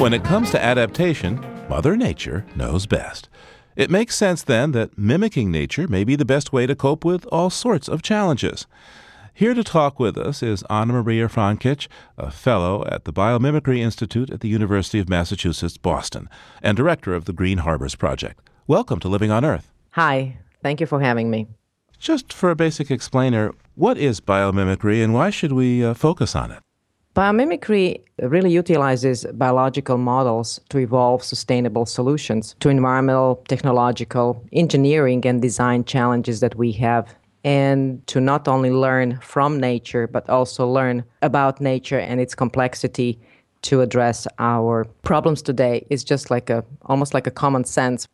When it comes to adaptation, Mother Nature knows best. It makes sense then that mimicking nature may be the best way to cope with all sorts of challenges. Here to talk with us is Anamarija Frankic, a fellow at the Biomimicry Institute at the University of Massachusetts, Boston, and director of the Green Harbors Project. Welcome to Living on Earth. Hi, thank you for having me. Just for a basic explainer, what is biomimicry and why should we uh, focus on it? Biomimicry really utilizes biological models to evolve sustainable solutions to environmental, technological, engineering, and design challenges that we have. And to not only learn from nature, but also learn about nature and its complexity to address our problems today is just like a almost like a common sense.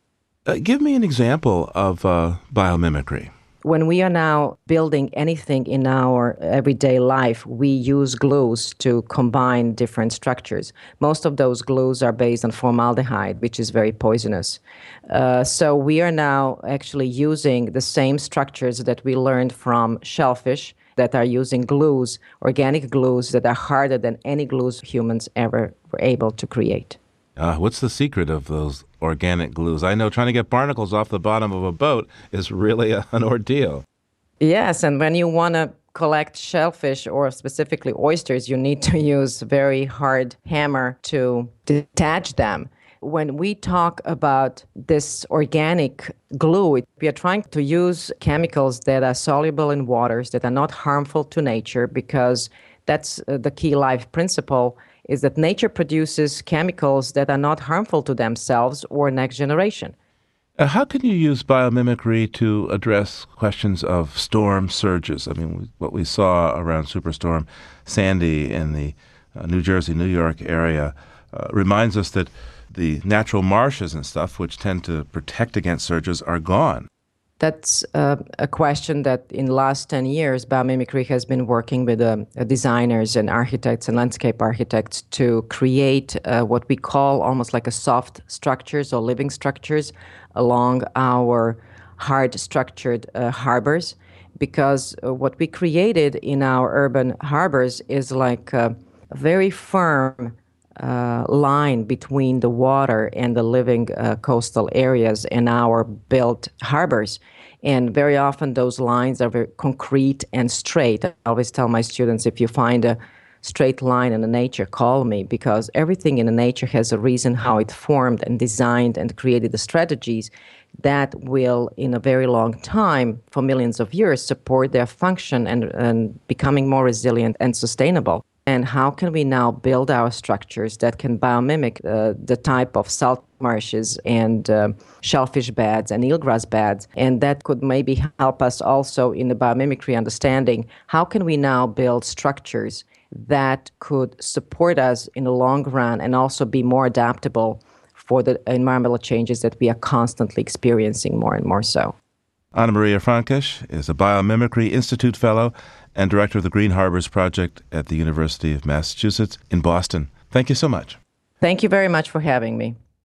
Uh, give me an example of uh, biomimicry. When we are now building anything in our everyday life, we use glues to combine different structures. Most of those glues are based on formaldehyde, which is very poisonous. Uh, so we are now actually using the same structures that we learned from shellfish that are using glues, organic glues that are harder than any glues humans ever were able to create. Uh, what's the secret of those organic glues? I know trying to get barnacles off the bottom of a boat is really a, an ordeal. Yes, and when you want to collect shellfish or specifically oysters, you need to use very hard hammer to detach them. When we talk about this organic glue, we are trying to use chemicals that are soluble in waters that are not harmful to nature because that's uh, the key life principle is that nature produces chemicals that are not harmful to themselves or next generation. Uh, how can you use biomimicry to address questions of storm surges? I mean, what we saw around Superstorm Sandy in the uh, New Jersey, New York area uh, reminds us that the natural marshes and stuff, which tend to protect against surges, are gone. That's uh, a question that in the last 10 years, biomimicry has been working with uh, designers and architects and landscape architects to create uh, what we call almost like a soft structures or living structures along our hard structured uh, harbors. Because uh, what we created in our urban harbors is like a very firm uh, line between the water and the living uh, coastal areas in our built harbors. And very often those lines are very concrete and straight. I always tell my students if you find a straight line in the nature, call me because everything in the nature has a reason how it formed and designed and created the strategies that will, in a very long time, for millions of years, support their function and, and becoming more resilient and sustainable and how can we now build our structures that can biomimic uh, the type of salt marshes and uh, shellfish beds and eelgrass beds? And that could maybe help us also in the biomimicry understanding. How can we now build structures that could support us in the long run and also be more adaptable for the environmental changes that we are constantly experiencing more and more so? Anamarija Frankic is a Biomimicry Institute Fellow and Director of the Green Harbors Project at the University of Massachusetts in Boston. Thank you so much. Thank you very much for having me.